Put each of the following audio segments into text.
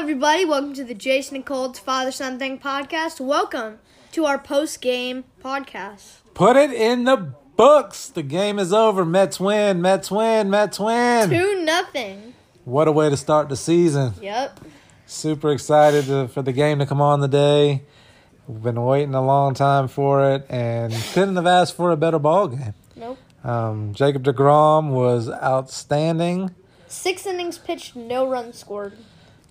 everybody. Welcome to the Jason and Kole's Father Son Thing podcast. Welcome to our post game podcast. Put it in the books. The game is over. Mets win. Mets win. Mets win. Two nothing. What a way to start the season. Yep. Super excited to, for the game to come on today. We've been waiting a long time for it and couldn't have asked for a better ball game. Nope. Um, Jacob DeGrom was outstanding. Six innings pitched, no runs scored.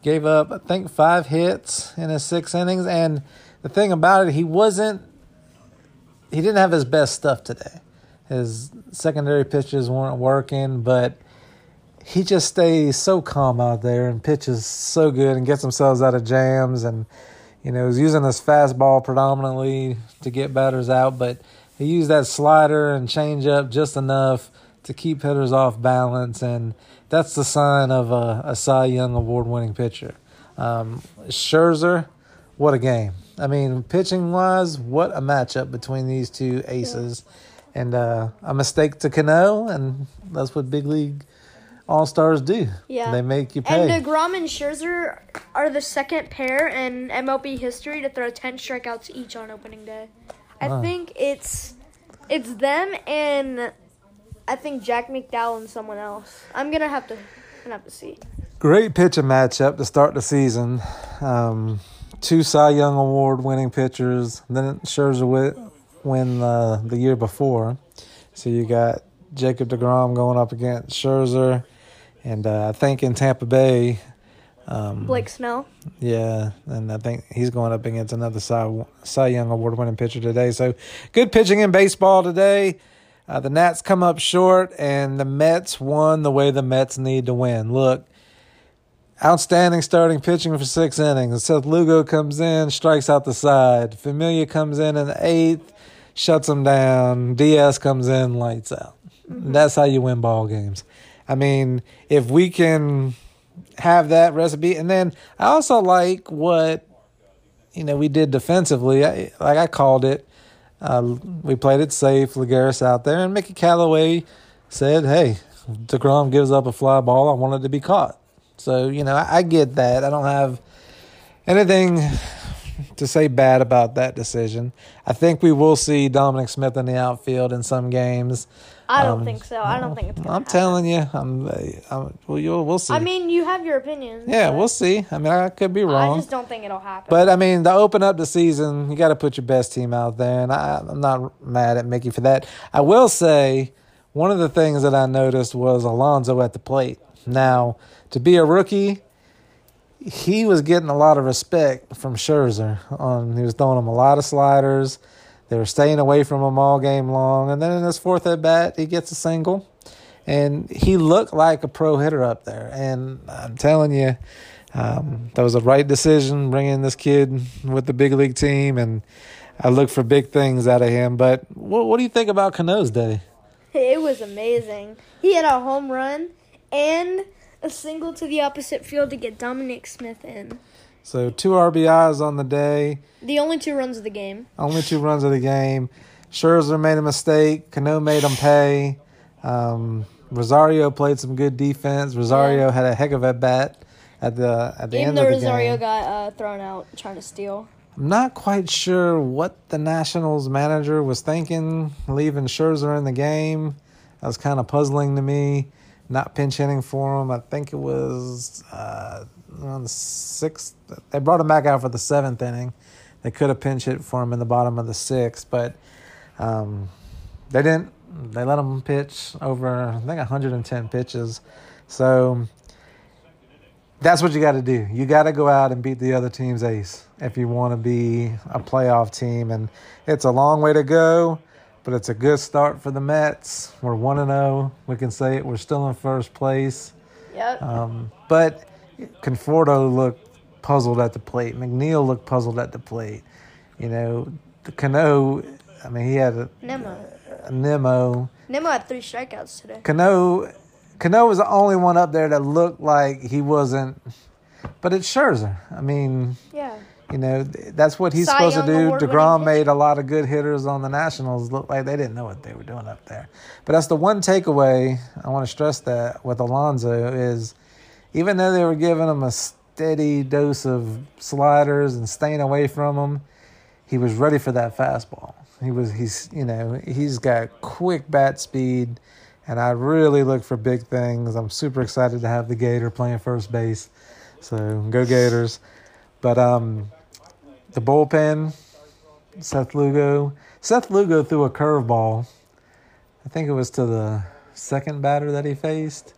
Gave up, I think, five hits in his six innings. And the thing about it, he wasn't, he didn't have his best stuff today. His secondary pitches weren't working, but he just stays so calm out there and pitches so good and gets themselves out of jams. And, you know, he's using his fastball predominantly to get batters out, but he used that slider and changeup just enough to keep hitters off balance. And, that's the sign of a, a Cy Young award winning pitcher. Um, Scherzer, what a game. I mean, pitching wise, what a matchup between these two aces. And uh, a mistake to Cano, and that's what big league all stars do. Yeah. They make you pay. And DeGrom and Scherzer are the second pair in MLB history to throw 10 strikeouts each on opening day. I Wow. think it's it's them and I think Jack McDowell and someone else. I'm going to have to gonna have to see. Great pitching matchup to start the season. Um, two Cy Young Award winning pitchers. Then Scherzer wi- win uh, the year before. So you got Jacob DeGrom going up against Scherzer. And uh, I think in Tampa Bay, um, Blake Snell. yeah, and I think he's going up against another Cy, Cy Young Award winning pitcher today. So good pitching in baseball today. Uh, the Nats come up short, and the Mets won the way the Mets need to win. Look, outstanding starting pitching for six innings. Seth Lugo comes in, strikes out the side. Familia comes in in the eighth, shuts him down. Diaz comes in, lights out. That's how you win ball games. I mean, if we can have that recipe, and then I also like what you know we did defensively. I, like I called it. Uh, we played it safe. Lagares out there, and Mickey Callaway said, "Hey, Degrom gives up a fly ball. I want it to be caught." So you know, I, I get that. I don't have anything to say bad about that decision. I think we will see Dominic Smith in the outfield in some games. I don't Um, think so. I don't think it's I'm telling you, I'm. I'm well, you'll, we'll see. I mean, you have your opinions. yeah, we'll see. I mean, I could be wrong. I just don't think it'll happen. But I mean, to open up the season, you got to put your best team out there, and I, I'm not mad at Mickey for that. I will say, one of the things that I noticed was Alonso at the plate. Now, to be a rookie, he was getting a lot of respect from Scherzer. On he was throwing him a lot of sliders. They were staying away from him all game long, and then in his fourth at bat, he gets a single, and he looked like a pro hitter up there. And I'm telling you, um, that was a right decision bringing this kid with the big league team, and I look for big things out of him. But what, what do you think about Cano's day? It was amazing. He had a home run and a single to the opposite field to get Dominic Smith in. So two RBIs on the day, The only two runs of the game. only two runs of the game. Scherzer made a mistake. Cano made him pay. Um, Rosario played some good defense. Rosario Yeah. had a heck of a bat at the at the Even end though of the Rosario game. got uh, thrown out trying to steal. I'm not quite sure what the Nationals manager was thinking, leaving Scherzer in the game. That was kind of puzzling to me. Not pinch hitting for him. I think it was uh, on the sixth. They brought him back out for the seventh inning. They could have pinch hit for him in the bottom of the sixth, but um, they didn't. They let him pitch over, I think, 110 pitches. So that's what you got to do. You got to go out and beat the other team's ace if you want to be a playoff team. And it's a long way to go, but it's a good start for the Mets. We're 1 and 0. We can say it. We're still in first place. Yep. Um, but Conforto looked puzzled at the plate. McNeil looked puzzled at the plate. You know, the Cano, I mean, he had a, Nimmo. a Nimmo. Nimmo had three strikeouts today. Cano, Cano was the only one up there that looked like he wasn't. But it's Scherzer. I mean, Yeah. you know, that's what he's Cy supposed to do. award-winning DeGrom made a lot of good hitters on the Nationals look like they didn't know what they were doing up there. But that's the one takeaway I want to stress that with Alonso is even though they were giving him a steady dose of sliders and staying away from him, He was ready for that fastball. He was he's you know he's got quick bat speed, and I really look for big things. I'm super excited to have the Gator playing first base, so go Gators. But um, the bullpen, Seth Lugo. Seth Lugo threw a curveball. I think it was to the second batter that he faced.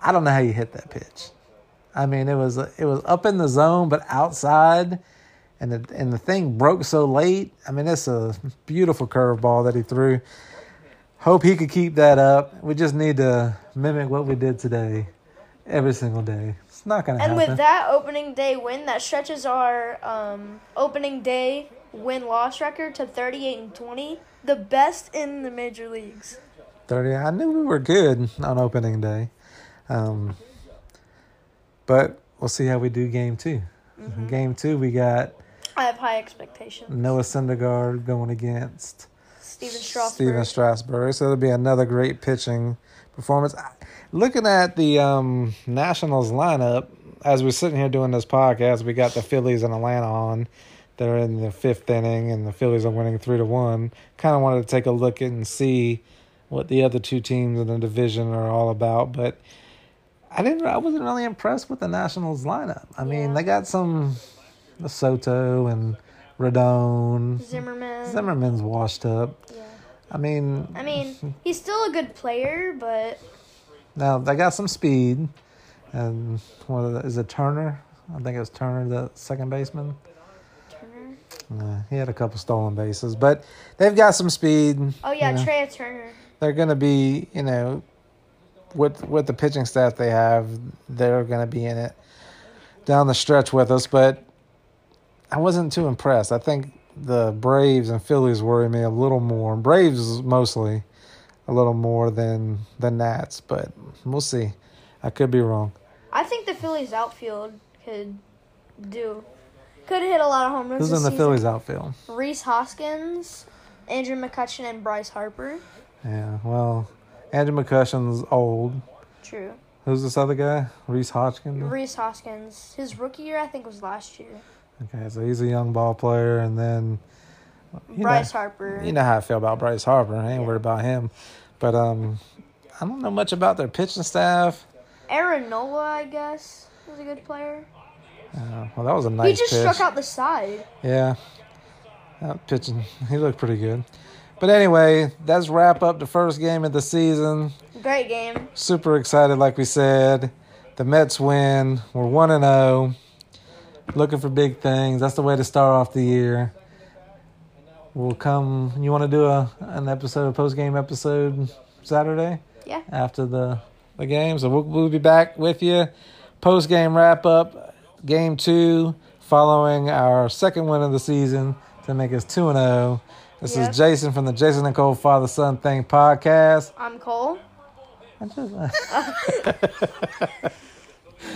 I don't know how you hit that pitch. I mean, it was it was up in the zone, but outside, and the and the thing broke so late. I mean, it's a beautiful curveball that he threw. Hope he could keep that up. We just need to mimic what we did today, every single day. It's not gonna happen. And happen. with that opening day win, that stretches our um, opening day win loss record to 38 and 20, the best in the major leagues. Thirty. I knew we were good on opening day, um, but we'll see how we do game 2 Game two, we got I have high expectations. Noah Syndergaard going against Stephen Strasburg. Stephen Strasburg. So it'll be another great pitching performance. Looking at the um, Nationals lineup, as we're sitting here doing this podcast, we got the Phillies and Atlanta on. They're in the fifth inning, and the Phillies are winning three to one. Kind of wanted to take a look and see what the other two teams in the division are all about, but I didn't. I wasn't really impressed with the Nationals lineup. I mean, Yeah. they got some Soto and Rendon. Zimmerman. Zimmerman's washed up. Yeah. I mean, I mean, he's still a good player, but now they got some speed. And what is it- is it Turner? I think it was Turner, the second baseman. Turner. Uh, he had a couple stolen bases, but they've got some speed. Oh yeah, you know. Trea Turner. They're going to be, you know, with with the pitching staff they have, they're going to be in it down the stretch with us. But I wasn't too impressed. I think the Braves and Phillies worry me a little more. Braves mostly a little more than the Nats, but we'll see. I could be wrong. I think the Phillies outfield could do could hit a lot of home runs. Who's in the season. Phillies outfield? Rhys Hoskins, Andrew McCutchen, and Bryce Harper. Yeah, well, Andrew McCutchen's old. True. Who's this other guy? Rhys Hoskins. Rhys Hoskins. His rookie year, I think, was last year. Okay, so he's a young ball player, and then Bryce know, Harper. You know how I feel about Bryce Harper. I ain't Yeah. worried about him, but um, I don't know much about their pitching staff. Aaron Nola, I guess, was a good player. Uh, well, that was a nice he just pitch. struck out the side. Yeah, that pitching, he looked pretty good. But anyway, that's wrap up the first game of the season. Great game. Super excited, like we said. The Mets win. We're one and zero. Looking for big things. That's the way to start off the year. We'll come. You want to do a an episode, a post game episode Saturday Yeah. after the the game. So we'll, we'll be back with you. Post game wrap up, game two, following our second win of the season to make us two and zero. This Yep. is Jason from the Jason and Kole Father Son Thing podcast. I'm Kole. I just-